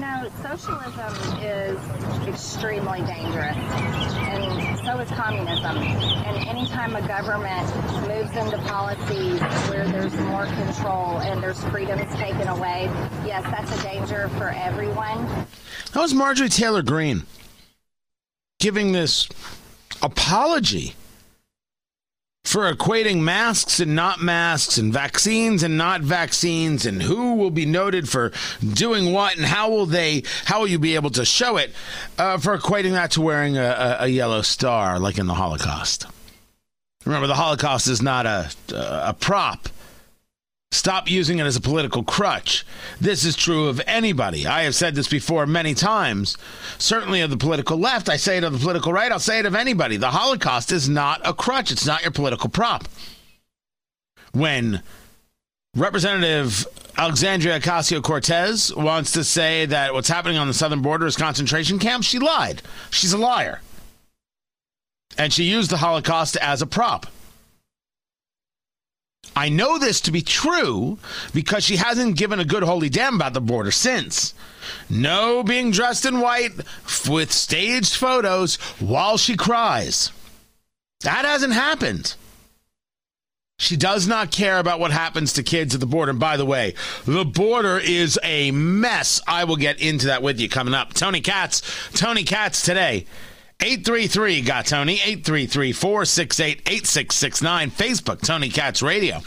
know, socialism is extremely dangerous, and so is communism. And anytime a government moves into policies where there's more control and there's freedoms taken away, yes, that's a danger for everyone. That was Marjorie Taylor Greene giving this apology for equating masks and not masks and vaccines and not vaccines and who will be noted for doing what and how will they how will you be able to show it uh, for equating that to wearing a, a, a yellow star like in the holocaust? Remember the holocaust is not a a prop Stop using it as a political crutch. This is true of anybody. I have said this before many times. Certainly of the political left. I say it of the political right. I'll say it of anybody. The Holocaust is not a crutch, it's not your political prop. When Representative Alexandria Ocasio Cortez wants to say that what's happening on the southern border is concentration camps, she lied. She's a liar. And she used the Holocaust as a prop. I know this to be true because she hasn't given a good holy damn about the border since. No being dressed in white with staged photos while she cries. That hasn't happened. She does not care about what happens to kids at the border. And by the way, the border is a mess. I will get into that with you coming up. Tony Katz, Tony Katz today 833 got Tony, 833 468 8669. Facebook, Tony Katz Radio.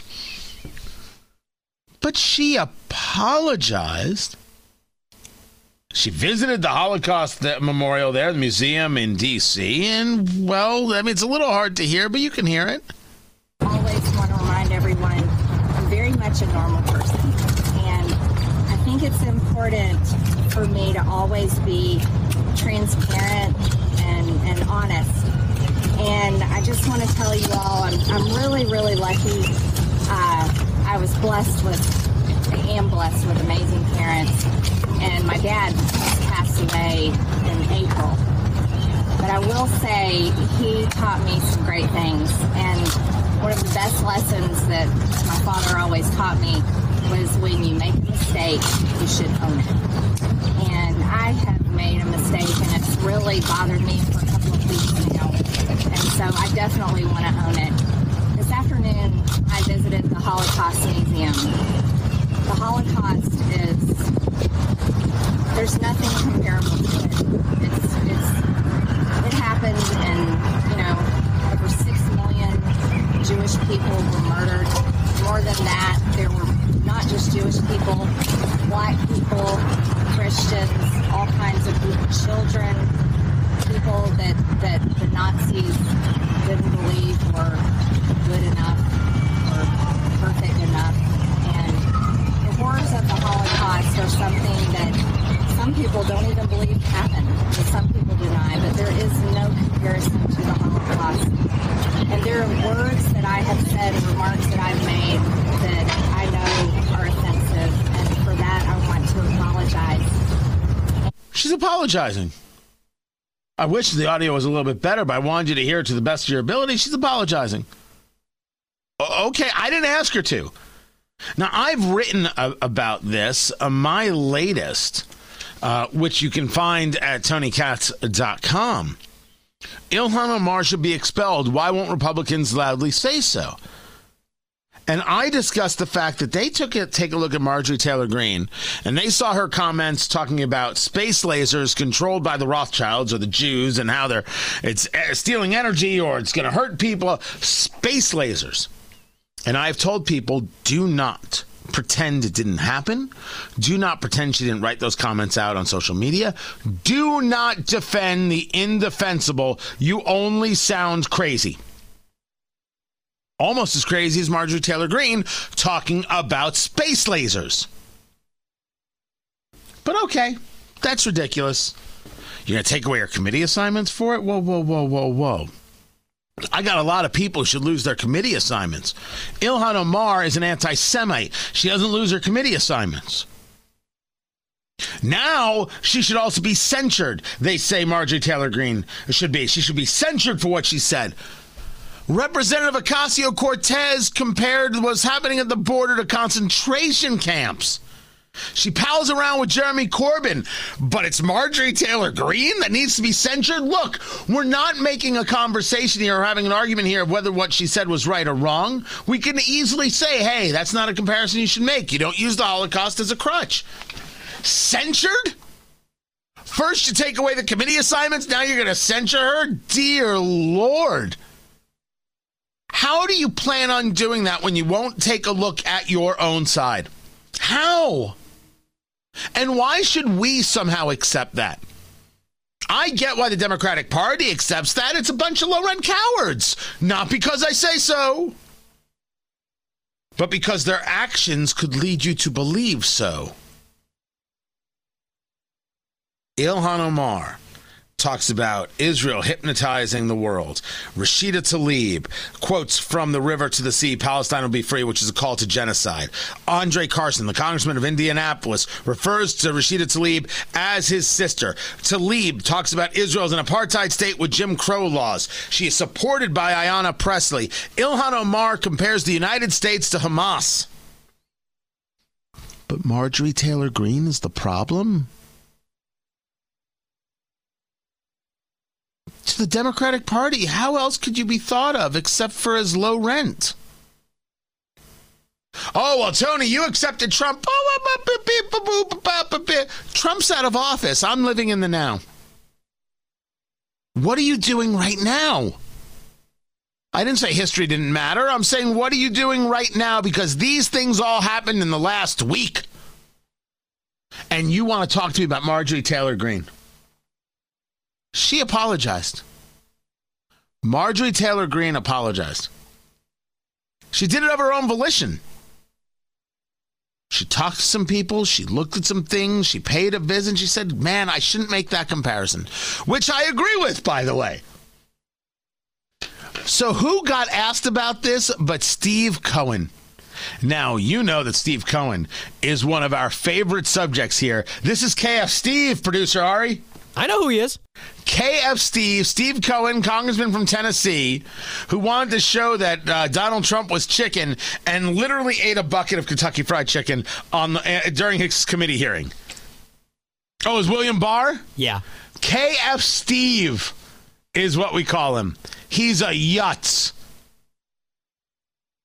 But she apologized. She visited the Holocaust Memorial there, the museum in D.C., and, well, I mean, it's a little hard to hear, but you can hear it. Always want to remind everyone I'm very much a normal person. And I think it's important for me to always be transparent and, and honest. And I just want to tell you all, I'm, I'm really, really lucky. Uh, I was blessed with, I am blessed with amazing parents. And my dad passed away in April. But I will say he taught me some great things. And one of the best lessons that my father always taught me was when you make a mistake, you should own it. And I have made a mistake and it's really bothered me for a couple of weeks now. And so I definitely want to own it. This afternoon, I visited the Holocaust Museum. The Holocaust is, there's nothing comparable to it. It's, it's, it happened and, you know, over six million Jewish people were murdered. More than that, there were not just Jewish people, black people, Christians, all kinds of children, people that, that the Nazis didn't believe were good enough or perfect enough. And the horrors of the Holocaust are something that some people don't even believe happened, some people deny, but there is no comparison to the Holocaust. And there are words that I have said, remarks that I've made that I know are offensive, and for that I want to apologize. She's apologizing. I wish the audio was a little bit better, but I wanted you to hear it to the best of your ability. She's apologizing. Okay, I didn't ask her to. Now, I've written a- about this, uh, my latest, uh, which you can find at tonykatz.com. Ilhan Omar should be expelled. Why won't Republicans loudly say so? And I discussed the fact that they took it, take a look at Marjorie Taylor Greene, and they saw her comments talking about space lasers controlled by the Rothschilds or the Jews, and how they're it's uh, stealing energy or it's going to hurt people. Space lasers, and I've told people, do not pretend it didn't happen. Do not pretend she didn't write those comments out on social media. Do not defend the indefensible. You only sound crazy almost as crazy as Marjorie Taylor Greene talking about space lasers. But okay, that's ridiculous. You're going to take away her committee assignments for it? Whoa, whoa, whoa, whoa, whoa. I got a lot of people who should lose their committee assignments. Ilhan Omar is an anti Semite. She doesn't lose her committee assignments. Now she should also be censured. They say Marjorie Taylor Greene should be. She should be censured for what she said. Representative Ocasio Cortez compared what's happening at the border to concentration camps. She pals around with Jeremy Corbyn, but it's Marjorie Taylor Greene that needs to be censured. Look, we're not making a conversation here or having an argument here of whether what she said was right or wrong. We can easily say, hey, that's not a comparison you should make. You don't use the Holocaust as a crutch. Censured? First, you take away the committee assignments, now you're going to censure her? Dear Lord. How do you plan on doing that when you won't take a look at your own side? How? And why should we somehow accept that? I get why the Democratic Party accepts that. It's a bunch of low rent cowards. Not because I say so, but because their actions could lead you to believe so. Ilhan Omar talks about Israel hypnotizing the world. Rashida Tlaib quotes from the river to the sea, Palestine will be free, which is a call to genocide. Andre Carson, the congressman of Indianapolis, refers to Rashida Tlaib as his sister. Tlaib talks about Israel as an apartheid state with Jim Crow laws. She is supported by Ayanna Pressley. Ilhan Omar compares the United States to Hamas. But Marjorie Taylor Greene is the problem? To the Democratic Party. How else could you be thought of except for as low rent? Oh, well, Tony, you accepted Trump. Trump's out of office. I'm living in the now. What are you doing right now? I didn't say history didn't matter. I'm saying, what are you doing right now? Because these things all happened in the last week. And you want to talk to me about Marjorie Taylor Greene. She apologized. Marjorie Taylor Greene apologized. She did it of her own volition. She talked to some people, she looked at some things, she paid a visit, she said, Man, I shouldn't make that comparison, which I agree with, by the way. So, who got asked about this but Steve Cohen? Now, you know that Steve Cohen is one of our favorite subjects here. This is KF Steve, producer Ari. I know who he is. KF Steve, Steve Cohen, congressman from Tennessee, who wanted to show that uh, Donald Trump was chicken and literally ate a bucket of Kentucky Fried Chicken on the, uh, during his committee hearing. Oh, is William Barr? Yeah. KF Steve is what we call him. He's a yutz.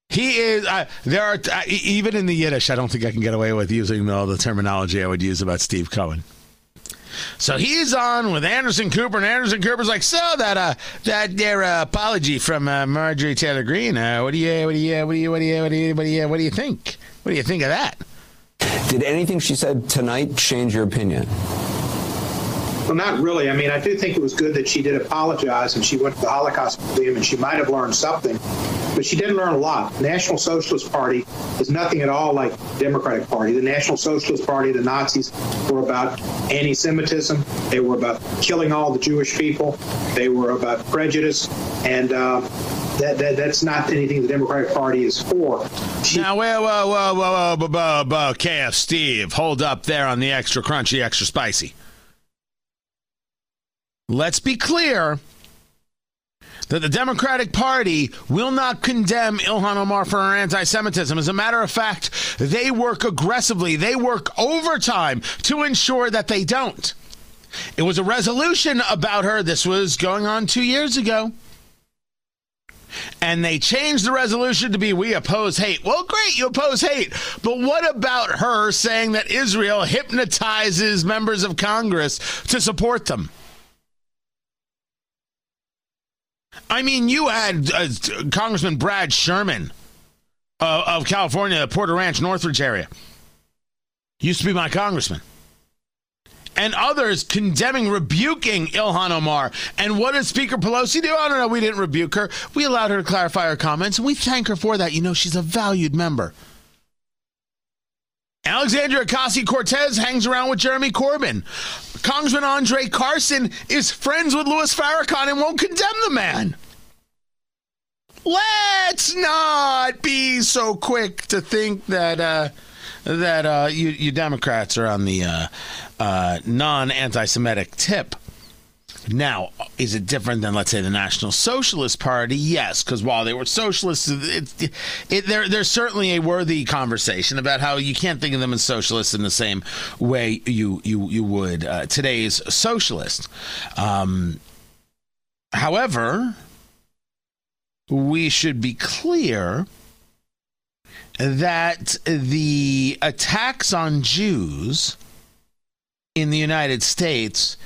He is. Uh, there are uh, even in the Yiddish. I don't think I can get away with using all the terminology I would use about Steve Cohen. So he's on with Anderson Cooper, and Anderson Cooper's like, "So that uh that their uh, apology from uh, Marjorie Taylor Greene. Uh, what do you what do you what do you what do you what do you what do you what do you think? What do you think of that?" Did anything she said tonight change your opinion? Well, not really. I mean, I do think it was good that she did apologize and she went to the Holocaust Museum and she might have learned something, but she didn't learn a lot. The National Socialist Party is nothing at all like the Democratic Party. The National Socialist Party, the Nazis, were about anti-Semitism. They were about killing all the Jewish people. They were about prejudice, and uh, that, that that's not anything the Democratic Party is for. She- now, whoa, whoa, whoa, whoa, whoa, whoa, whoa, KF Steve, hold up there on the extra crunchy, extra spicy. Let's be clear that the Democratic Party will not condemn Ilhan Omar for her anti Semitism. As a matter of fact, they work aggressively, they work overtime to ensure that they don't. It was a resolution about her. This was going on two years ago. And they changed the resolution to be we oppose hate. Well, great, you oppose hate. But what about her saying that Israel hypnotizes members of Congress to support them? I mean, you had uh, Congressman Brad Sherman uh, of California, the Porter Ranch, Northridge area. Used to be my congressman. And others condemning, rebuking Ilhan Omar. And what did Speaker Pelosi do? I don't know. We didn't rebuke her. We allowed her to clarify her comments, and we thank her for that. You know, she's a valued member. Alexandria Ocasio Cortez hangs around with Jeremy Corbyn. Congressman Andre Carson is friends with Louis Farrakhan and won't condemn the man. Let's not be so quick to think that uh, that uh, you, you, Democrats are on the uh, uh non anti-Semitic tip. Now, is it different than, let's say, the National Socialist Party? Yes, because while they were socialists, it, it, there, there's certainly a worthy conversation about how you can't think of them as socialists in the same way you you you would uh, today's socialists. Um, however, we should be clear that the attacks on Jews in the United States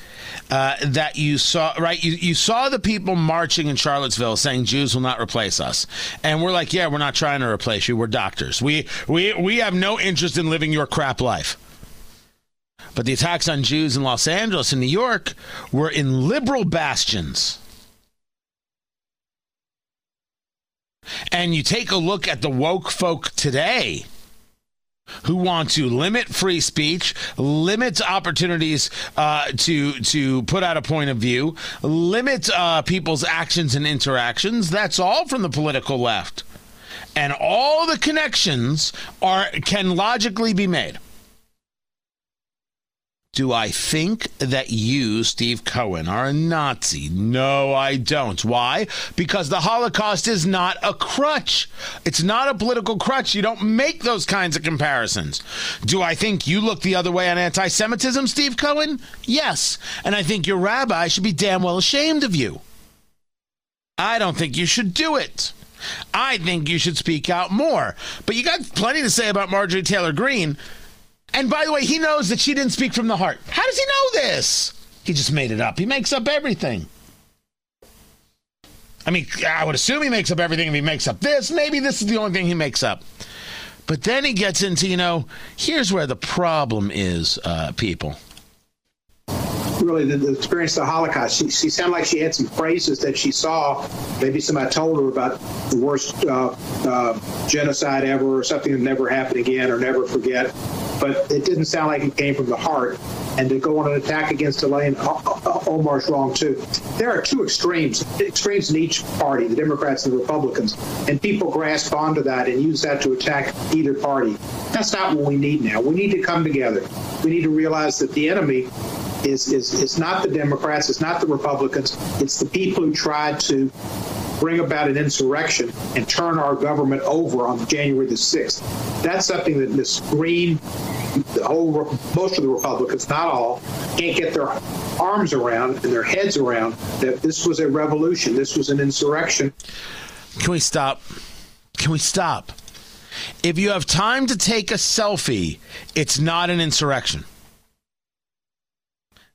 uh, that you saw, right? You, you saw the people marching in Charlottesville saying Jews will not replace us. And we're like, yeah, we're not trying to replace you. We're doctors. We, we, we have no interest in living your crap life. But the attacks on Jews in Los Angeles and New York were in liberal bastions. And you take a look at the woke folk today who want to limit free speech, limit opportunities uh, to to put out a point of view, limit uh, people's actions and interactions. That's all from the political left, and all the connections are can logically be made. Do I think that you, Steve Cohen, are a Nazi? No, I don't. Why? Because the Holocaust is not a crutch. It's not a political crutch. You don't make those kinds of comparisons. Do I think you look the other way on anti Semitism, Steve Cohen? Yes. And I think your rabbi should be damn well ashamed of you. I don't think you should do it. I think you should speak out more. But you got plenty to say about Marjorie Taylor Greene. And by the way, he knows that she didn't speak from the heart. How does he know this? He just made it up. He makes up everything. I mean, I would assume he makes up everything if he makes up this. Maybe this is the only thing he makes up. But then he gets into, you know, here's where the problem is, uh, people really the, the, experience of the Holocaust. She, she, sounded like she had some phrases that she saw. Maybe somebody told her about the worst uh, uh, genocide ever, or something that never happened again, or never forget. But it didn't sound like it came from the heart. And to go on an attack against Ilhan Omar's wrong too. There are two extremes, extremes in each party, the Democrats and the Republicans, and people grasp onto that and use that to attack either party. That's not what we need now. We need to come together. We need to realize that the enemy is, is, is not the Democrats, it's not the Republicans, it's the people who tried to bring about an insurrection and turn our government over on January the 6th. That's something that Ms. Greene, the whole, most of the Republicans, not all, can't get their arms around and their heads around that this was a revolution, this was an insurrection. Can we stop? Can we stop? If you have time to take a selfie, it's not an insurrection.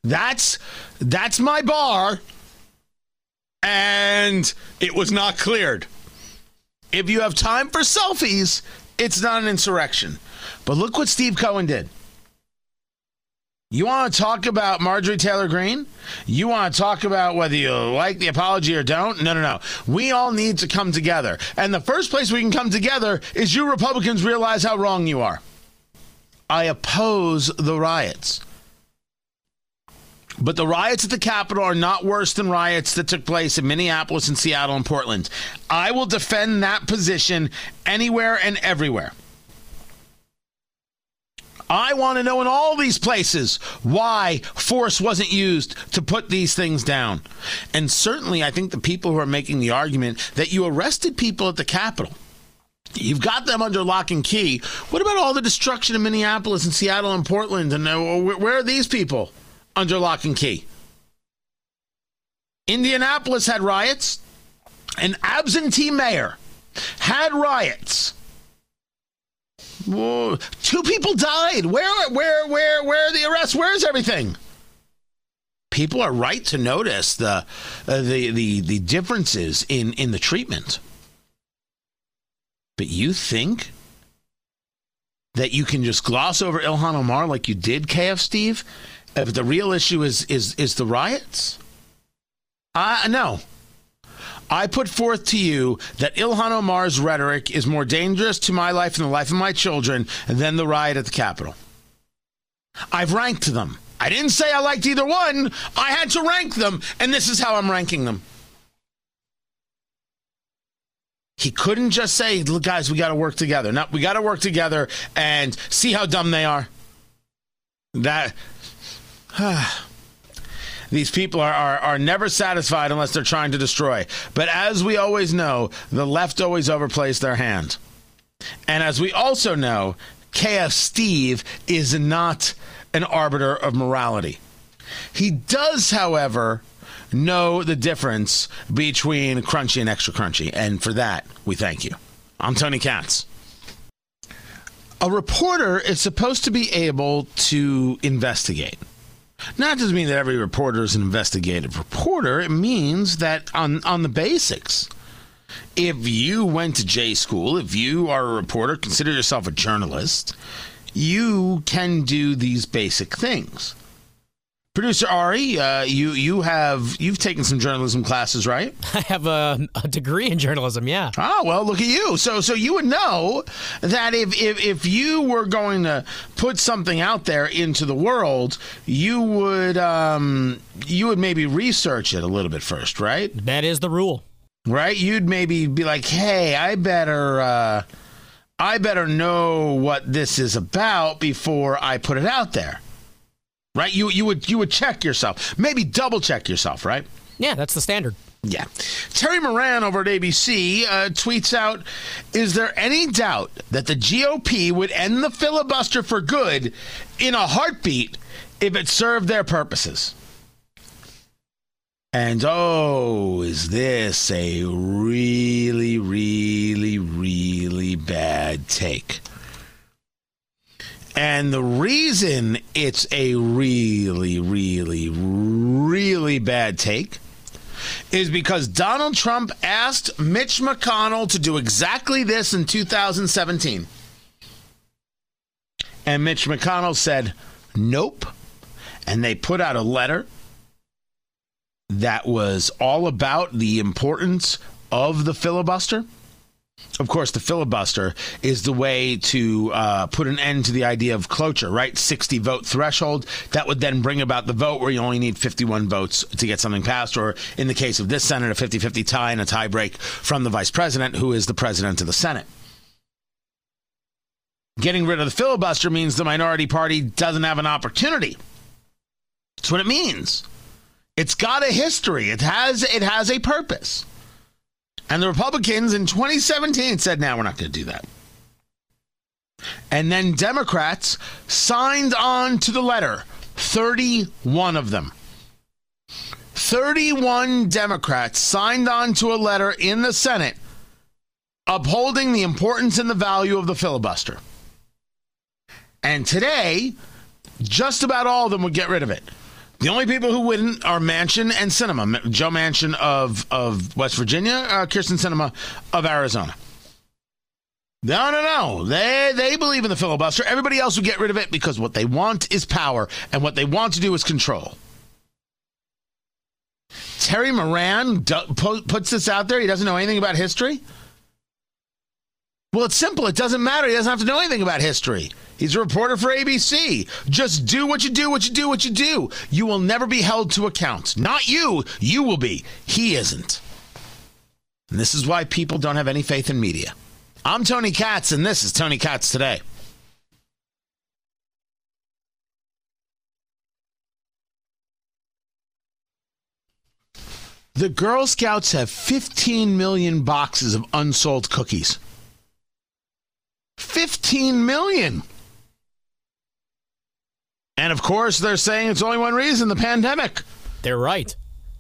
That's that's my bar. And it was not cleared. If you have time for selfies, it's not an insurrection. But look what Steve Cohen did. You want to talk about Marjorie Taylor Greene? You want to talk about whether you like the apology or don't? No, no, no. We all need to come together. And the first place we can come together is you Republicans realize how wrong you are. I oppose the riots. But the riots at the Capitol are not worse than riots that took place in Minneapolis and Seattle and Portland. I will defend that position anywhere and everywhere. I want to know in all these places why force wasn't used to put these things down. And certainly, I think the people who are making the argument that you arrested people at the Capitol. You've got them under lock and key. What about all the destruction in Minneapolis and Seattle and Portland? And uh, where are these people? Under lock and key. Indianapolis had riots. An absentee mayor had riots. Whoa. Two people died. Where, where, where, where are the arrests? Where's everything? People are right to notice the, uh, the, the, the differences in, in the treatment. But you think that you can just gloss over Ilhan Omar like you did, KF Steve, if the real issue is is is the riots, I no. I put forth to you that Ilhan Omar's rhetoric is more dangerous to my life and the life of my children than the riot at the Capitol. I've ranked them. I didn't say I liked either one. I had to rank them, and this is how I'm ranking them. He couldn't just say, Look, guys, we got to work together. No, we got to work together and see how dumb they are. That These people are, are, are never satisfied unless they're trying to destroy. But as we always know, the left always overplays their hand. And as we also know, KF Steve is not an arbiter of morality. He does, however, know the difference between crunchy and extra crunchy. And for that, we thank you. I'm Tony Katz. A reporter is supposed to be able to investigate. Not just mean that every reporter is an investigative reporter. It means that on on the basics, if you went to J school, if you are a reporter, consider yourself a journalist, you can do these basic things. Producer Ari, uh, you you have you've taken some journalism classes, right? I have a, a, degree in journalism. Yeah. Oh well, look at you. So so you would know that if if if you were going to put something out there into the world, you would um you would maybe research it a little bit first, right? That is the rule. Right? You'd maybe be like, hey, I better. Uh, I better know what this is about before I put it out there right? You you would you would check yourself, maybe double check yourself, right? Yeah, that's the standard. Yeah. Terry Moran over at ABC uh, tweets out Is there any doubt that the GOP would end the filibuster for good in a heartbeat if it served their purposes? And oh, is this a really, really, really bad take? And the reason it's a really, really, really bad take is because Donald Trump asked Mitch McConnell to do exactly this in 2017. And Mitch McConnell said, nope. And they put out a letter that was all about the importance of the filibuster of course, the filibuster is the way to uh, put an end to the idea of cloture, right? 60 vote threshold. That would then bring about the vote where you only need 51 votes to get something passed, or in the case of this Senate, a 50 50 tie and a tie break from the vice president, who is the president of the Senate. Getting rid of the filibuster means the minority party doesn't have an opportunity. That's what it means. It's got a history. It has it has a purpose. And the Republicans in 2017 said, now we're not going to do that. And then Democrats signed on to the letter, 31 of them. 31 Democrats signed on to a letter in the Senate upholding the importance and the value of the filibuster. And today, just about all of them would get rid of it. The only people who wouldn't are Manchin and Sinema. Joe Manchin of, of West Virginia, uh, Kyrsten Sinema of Arizona. No, no, no. They they believe in the filibuster. Everybody else would get rid of it because what they want is power, and what they want to do is control. Terry Moran do, puts this out there. He doesn't know anything about history. Well, it's simple. It doesn't matter. He doesn't have to know anything about history. He's a reporter for ABC. Just do what you do, what you do, what you do. You will never be held to account. Not you. You will be. He isn't. And this is why people don't have any faith in media. I'm Tony Katz, and this is Tony Katz Today. The Girl Scouts have 15 million boxes of unsold cookies. 15 million. And of course, they're saying it's only one reason the pandemic. They're right.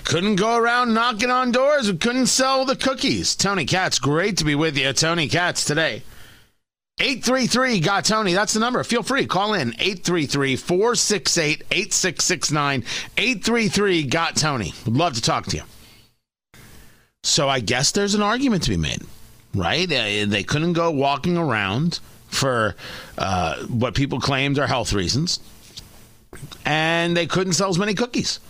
Couldn't go around knocking on doors. Couldn't sell the cookies. Tony Katz, great to be with you. Tony Katz today. 833 got Tony. That's the number. Feel free. Call in 833 468 8669. 833 got Tony. Would love to talk to you. So I guess there's an argument to be made, right? They couldn't go walking around for uh, what people claimed are health reasons and they couldn't sell as many cookies.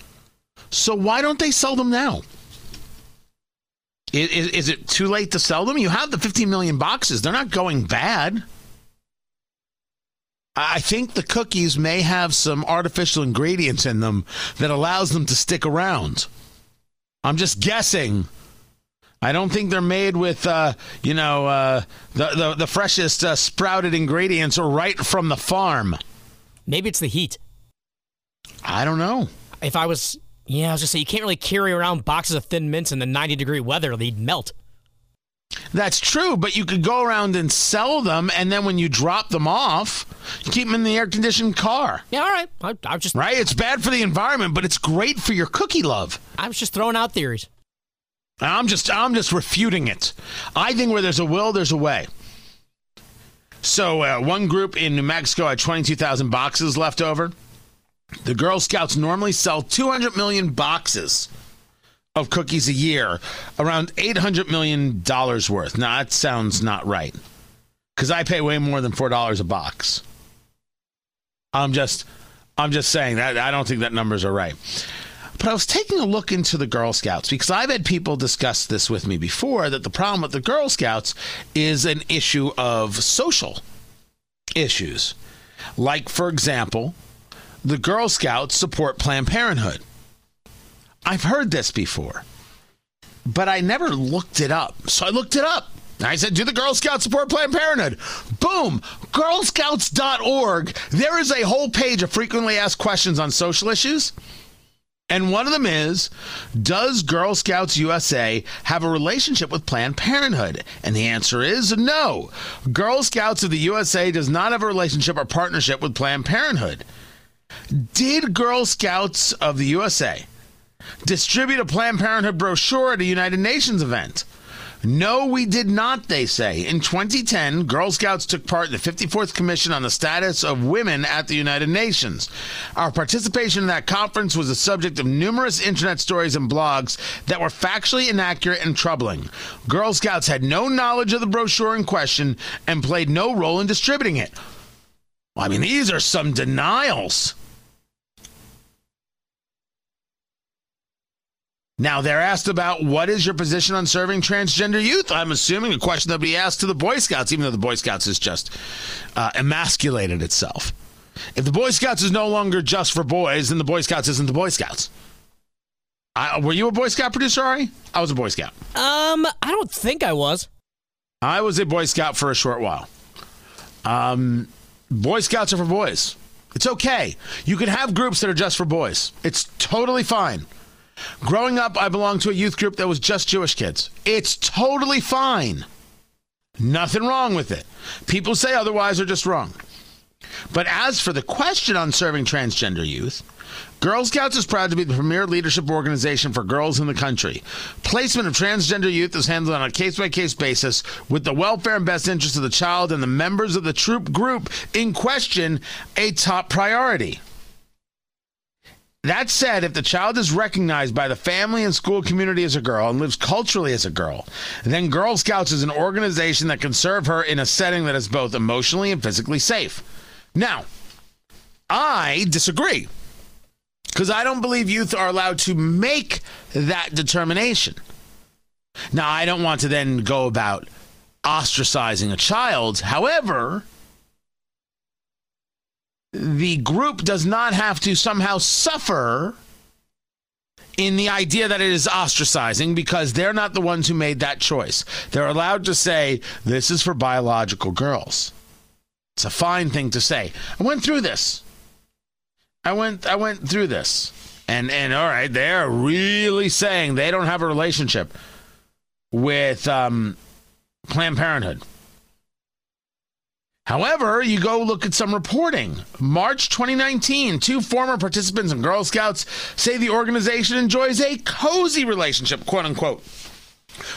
So why don't they sell them now? Is, is, it too late to sell them? You have the 15 million boxes. They're not going bad. I think the cookies may have some artificial ingredients in them that allows them to stick around. I'm just guessing. I don't think they're made with, uh, you know, uh, the, the, the freshest uh, sprouted ingredients or right from the farm. Maybe it's the heat. I don't know. If I was Yeah, I was just say you can't really carry around boxes of thin mints in the 90 degree weather; they'd melt. That's true, but you could go around and sell them, and then when you drop them off, you keep them in the air conditioned car. Yeah, all right. I, I was just Right? It's bad for the environment, but it's great for your cookie love. I was just throwing out theories. I'm just I'm just refuting it. I think where there's a will, there's a way. So uh, one group in New Mexico had 22,000 boxes left over. The Girl Scouts normally sell 200 million boxes of cookies a year, around 800 million dollars worth. Now that sounds not right, because I pay way more than four dollars a box. I'm just I'm just saying that I don't think that numbers are right. But I was taking a look into the Girl Scouts because I've had people discuss this with me before that the problem with the Girl Scouts is an issue of social issues. Like, for example, the Girl Scouts support Planned Parenthood. I've heard this before, but I never looked it up. So I looked it up. I said, Do the Girl Scouts support Planned Parenthood? Boom! Girlscouts.org. There is a whole page of frequently asked questions on social issues. And one of them is Does Girl Scouts USA have a relationship with Planned Parenthood? And the answer is no. Girl Scouts of the USA does not have a relationship or partnership with Planned Parenthood. Did Girl Scouts of the USA distribute a Planned Parenthood brochure at a United Nations event? No, we did not, they say. In 2010, Girl Scouts took part in the 54th Commission on the Status of Women at the United Nations. Our participation in that conference was the subject of numerous internet stories and blogs that were factually inaccurate and troubling. Girl Scouts had no knowledge of the brochure in question and played no role in distributing it. I mean, these are some denials. Now, they're asked about what is your position on serving transgender youth? I'm assuming a question that'll be asked to the Boy Scouts, even though the Boy Scouts has just uh, emasculated itself. If the Boy Scouts is no longer just for boys, then the Boy Scouts isn't the Boy Scouts. I, were you a Boy Scout producer, Ari? I was a Boy Scout. Um, I don't think I was. I was a Boy Scout for a short while. Um, Boy Scouts are for boys. It's okay. You can have groups that are just for boys. It's totally fine. Growing up, I belonged to a youth group that was just Jewish kids. It's totally fine. Nothing wrong with it. People say otherwise are just wrong. But as for the question on serving transgender youth, Girl Scouts is proud to be the premier leadership organization for girls in the country. Placement of transgender youth is handled on a case by case basis with the welfare and best interest of the child and the members of the troop group in question a top priority. That said, if the child is recognized by the family and school community as a girl and lives culturally as a girl, then Girl Scouts is an organization that can serve her in a setting that is both emotionally and physically safe. Now, I disagree because I don't believe youth are allowed to make that determination. Now, I don't want to then go about ostracizing a child. However, the group does not have to somehow suffer in the idea that it is ostracizing because they're not the ones who made that choice. They're allowed to say, this is for biological girls. It's a fine thing to say. I went through this. I went I went through this. And and all right, they're really saying they don't have a relationship with um, Planned Parenthood. However, you go look at some reporting. March 2019, two former participants in Girl Scouts say the organization enjoys a cozy relationship, quote unquote,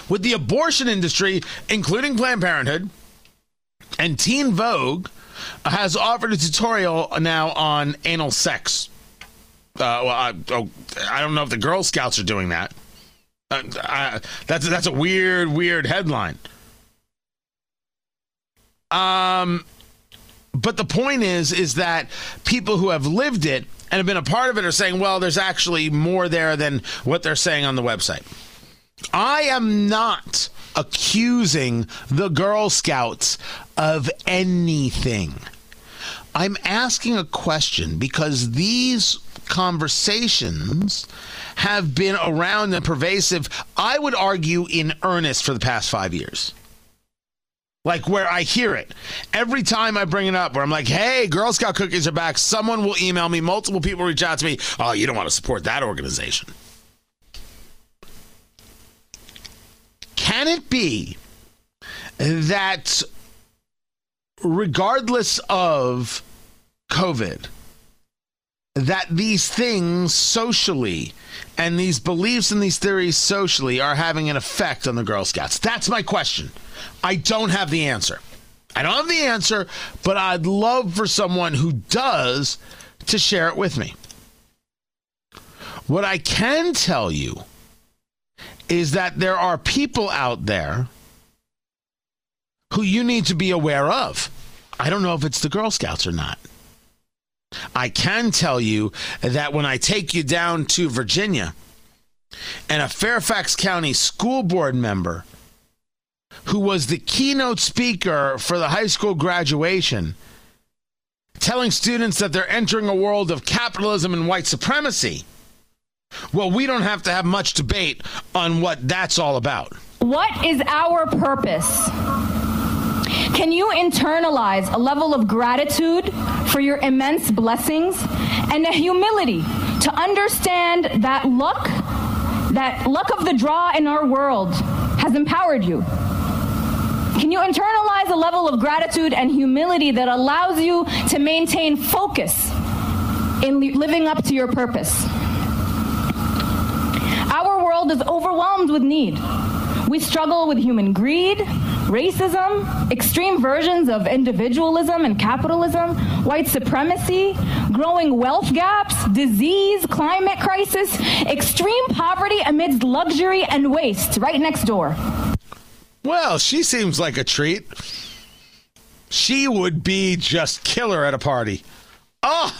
with the abortion industry, including Planned Parenthood. And Teen Vogue has offered a tutorial now on anal sex. Uh, well, I, oh, I don't know if the Girl Scouts are doing that. Uh, I, that's that's a weird, weird headline. Um, but the point is, is that people who have lived it and have been a part of it are saying, well, there's actually more there than what they're saying on the website. I am not accusing the Girl Scouts of anything. I'm asking a question because these conversations have been around and pervasive, I would argue, in earnest for the past five years. Like where I hear it. Every time I bring it up, where I'm like, hey, Girl Scout cookies are back, someone will email me, multiple people reach out to me, oh, you don't want to support that organization. Can it be that regardless of COVID, that these things socially and these beliefs and these theories socially are having an effect on the Girl Scouts? That's my question. I don't have the answer. I don't have the answer, but I'd love for someone who does to share it with me. What I can tell you is that there are people out there who you need to be aware of. I don't know if it's the Girl Scouts or not. I can tell you that when I take you down to Virginia and a Fairfax County school board member who was the keynote speaker for the high school graduation, telling students that they're entering a world of capitalism and white supremacy. Well, we don't have to have much debate on what that's all about. What is our purpose? Can you internalize a level of gratitude for your immense blessings and a humility to understand that luck, that luck of the draw in our world has empowered you? Can you internalize a level of gratitude and humility that allows you to maintain focus in living up to your purpose? World is overwhelmed with need. We struggle with human greed, racism, extreme versions of individualism and capitalism, white supremacy, growing wealth gaps, disease, climate crisis, extreme poverty amidst luxury and waste right next door. Well, she seems like a treat. She would be just killer at a party. Oh,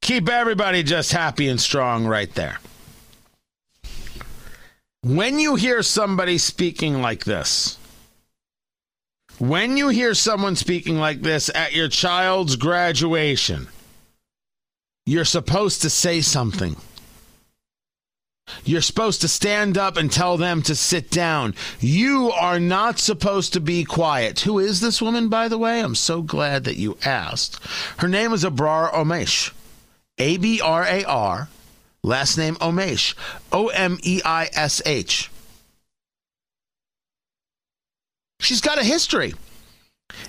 keep everybody just happy and strong right there. When you hear somebody speaking like this, when you hear someone speaking like this at your child's graduation, you're supposed to say something. You're supposed to stand up and tell them to sit down. You are not supposed to be quiet. Who is this woman, by the way? I'm so glad that you asked. Her name is Abrar Omeish. A B R A R, last name Omeish. O M E I S H. She's got a history.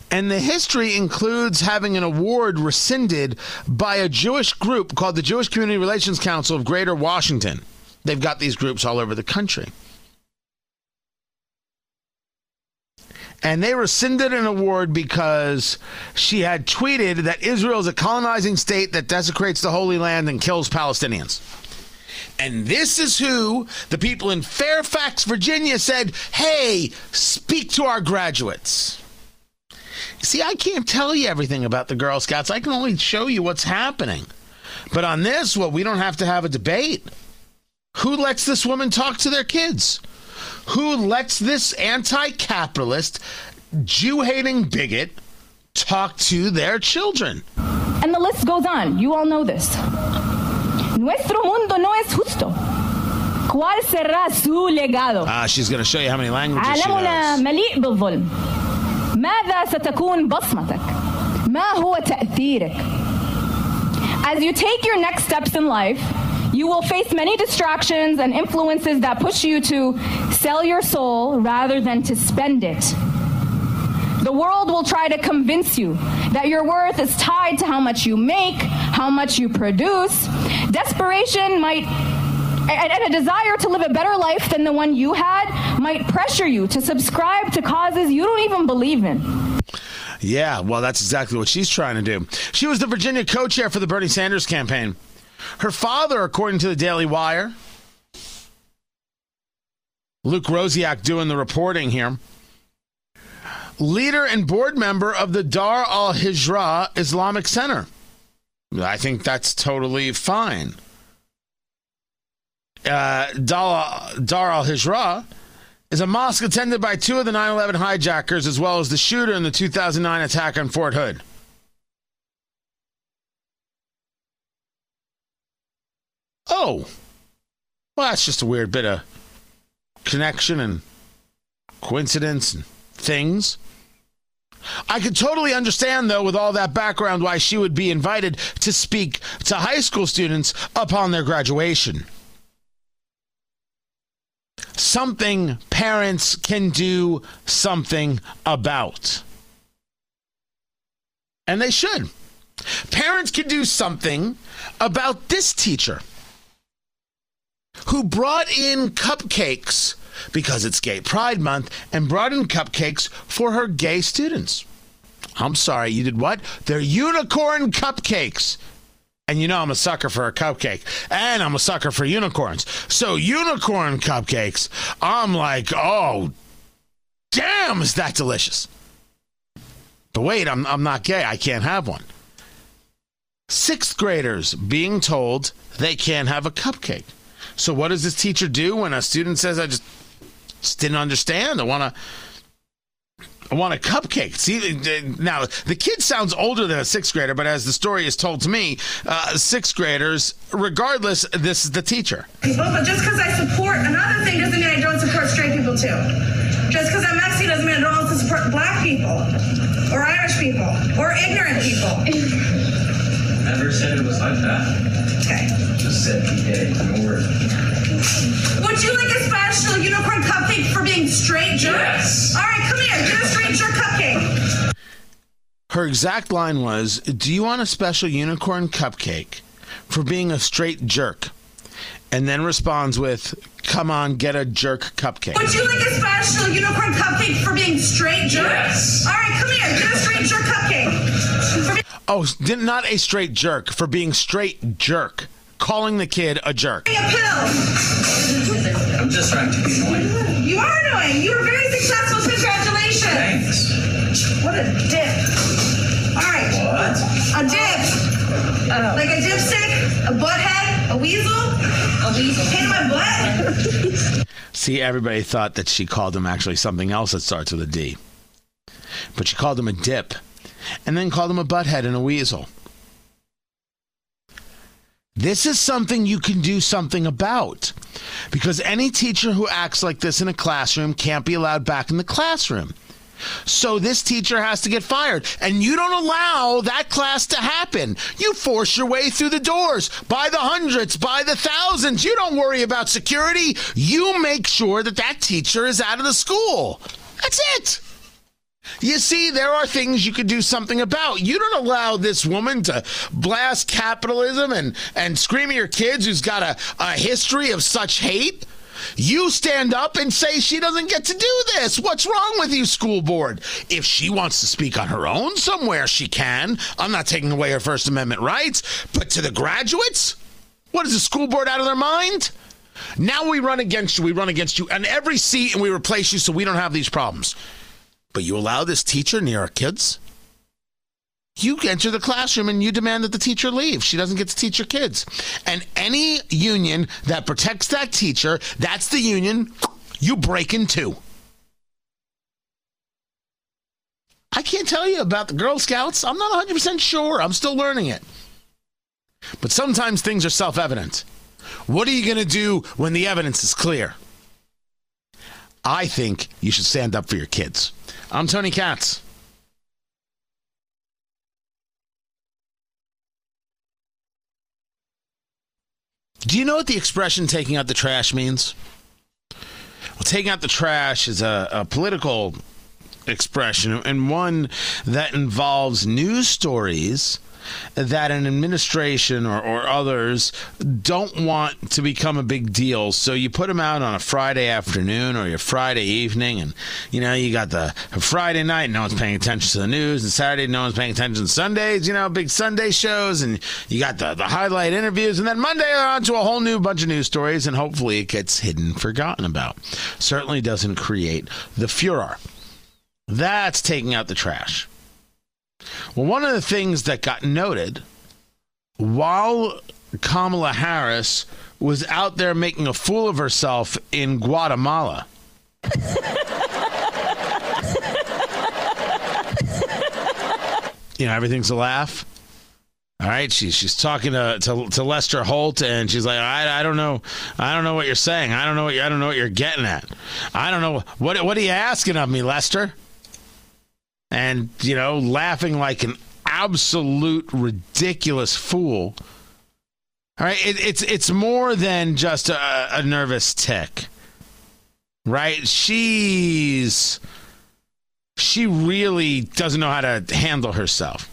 And the history includes having an award rescinded by a Jewish group called the Jewish Community Relations Council of Greater Washington. They've got these groups all over the country. And they rescinded an award because she had tweeted that Israel is a colonizing state that desecrates the Holy Land and kills Palestinians. And this is who the people in Fairfax, Virginia said, hey, speak to our graduates. See, I can't tell you everything about the Girl Scouts. I can only show you what's happening. But on this, well, we don't have to have a debate. Who lets this woman talk to their kids? Who lets this anti capitalist, Jew hating bigot talk to their children? And the list goes on. You all know this. Nuestro mundo no es justo. ¿Cuál será su legado? Ah, she's going to show you how many languages she عالمنا knows. مليء بالظلم. ماذا ستكون بصمتك؟ ما هو تأثيرك؟ As you take your next steps in life, you will face many distractions and influences that push you to sell your soul rather than to spend it. The world will try to convince you that your worth is tied to how much you make, how much you produce. Desperation might and a desire to live a better life than the one you had might pressure you to subscribe to causes you don't even believe in. Yeah, well, that's exactly what she's trying to do. She was the Virginia co chair for the Bernie Sanders campaign. Her father, according to the Daily Wire, Luke Rosiak doing the reporting here, leader and board member of the Dar al Hijra Islamic Center. I think that's totally fine. Uh, Dar, al Hijra is a mosque attended by two of the 9 11 hijackers, as well as the shooter in the 2009 attack on Fort Hood. Oh, well, that's just a weird bit of connection and coincidence and things. I could totally understand, though, with all that background, why she would be invited to speak to high school students upon their graduation. Something parents can do something about. And they should. Parents can do something about this teacher who brought in cupcakes because it's Gay Pride Month and brought in cupcakes for her gay students. I'm sorry, you did what? They're unicorn cupcakes. And you know I'm a sucker for a cupcake. And I'm a sucker for unicorns. So unicorn cupcakes, I'm like, oh, damn, is that delicious. But wait, I'm, I'm not gay. I can't have one. Sixth graders being told they can't have a cupcake. So what does this teacher do when a student says, I just just didn't understand. I want to. I want a cupcake. See, now the kid sounds older than a sixth grader, but as the story is told to me, uh, sixth graders, regardless, this is the teacher. But just because I support another thing doesn't mean I don't support straight people too. Just because I'm Mexican doesn't mean I don't also support black people, or Irish people, or ignorant people. Never said it was like that. Okay. Just said gay. No word. Would you like a special unicorn cupcake for being straight jerk? Yes. All right, come here. Get a straight jerk cupcake. Her exact line was, "Do you want a special unicorn cupcake for being a straight jerk?" And then responds with, "Come on, get a jerk cupcake." Would you like a special unicorn cupcake for being straight jerk? Yes. All right, come here. Get a straight jerk cupcake. Oh, did- not a straight jerk for being straight jerk, calling the kid a jerk. a pill. I'm just trying to be annoying. You are annoying. You were very successful. Congratulations. Thanks. What a dip. All right. What? A dip. Oh. Like a dipstick, a butthead, a weasel, a weasel. Pain in my butt. See, everybody thought that she called him actually something else that starts with a D. But she called him a dip, and then called him a butthead and a weasel. This is something you can do something about. Because any teacher who acts like this in a classroom can't be allowed back in the classroom. So this teacher has to get fired. And you don't allow that class to happen. You force your way through the doors by the hundreds, by the thousands. You don't worry about security. You make sure that that teacher is out of the school. That's it. You see, there are things you could do something about. You don't allow this woman to blast capitalism and, and scream at your kids who's got a, a history of such hate. You stand up and say she doesn't get to do this. What's wrong with you, school board? If she wants to speak on her own somewhere, she can. I'm not taking away her First Amendment rights. But to the graduates? What is the school board out of their mind? Now we run against you. We run against you on every seat and we replace you so we don't have these problems. But you allow this teacher near our kids? You enter the classroom and you demand that the teacher leave. She doesn't get to teach your kids. And any union that protects that teacher, that's the union you break into. I can't tell you about the Girl Scouts. I'm not 100% sure. I'm still learning it. But sometimes things are self evident. What are you going to do when the evidence is clear? I think you should stand up for your kids. I'm Tony Katz. Do you know what the expression taking out the trash means? Well, taking out the trash is a, a political expression and one that involves news stories that an administration or, or others don't want to become a big deal. So you put them out on a Friday afternoon or your Friday evening, and you know you got the Friday night, no one's paying attention to the news, and Saturday, no one's paying attention to Sundays. You know, big Sunday shows, and you got the the highlight interviews, and then Monday they're on to a whole new bunch of news stories, and hopefully it gets hidden, forgotten about. Certainly doesn't create the furor. That's taking out the trash. Well, one of the things that got noted while Kamala Harris was out there making a fool of herself in Guatemala. you know, everything's a laugh. All right, she's she's talking to, to to Lester Holt, and she's like, I, I don't know, I don't know what you're saying. I don't know what you, I don't know what you're getting at. I don't know what what are you asking of me, Lester? And, you know, laughing like an absolute ridiculous fool. All right, it, it's it's more than just a, a nervous tick, right? She's she really doesn't know how to handle herself.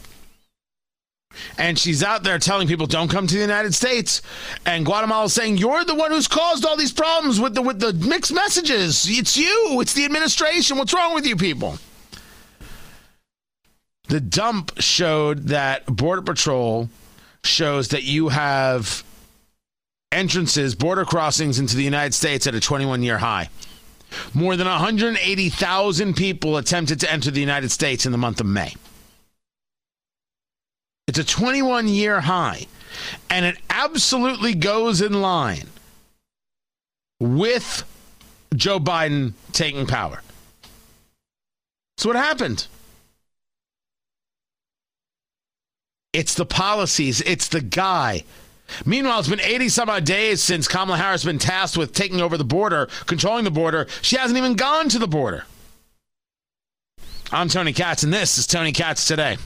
And she's out there telling people, "Don't come to the United States." And Guatemala's saying, "You're the one who's caused all these problems with the with the mixed messages. It's you. It's the administration. What's wrong with you people?" The dump showed that Border Patrol shows that you have entrances, border crossings into the United States at a 21 year high. More than 180,000 people attempted to enter the United States in the month of May. It's a 21 year high, and it absolutely goes in line with Joe Biden taking power. So, what happened? It's the policies, it's the guy. Meanwhile, it's been 80 some odd days since Kamala Harris been tasked with taking over the border, controlling the border. She hasn't even gone to the border. I'm Tony Katz, and this is Tony Katz Today.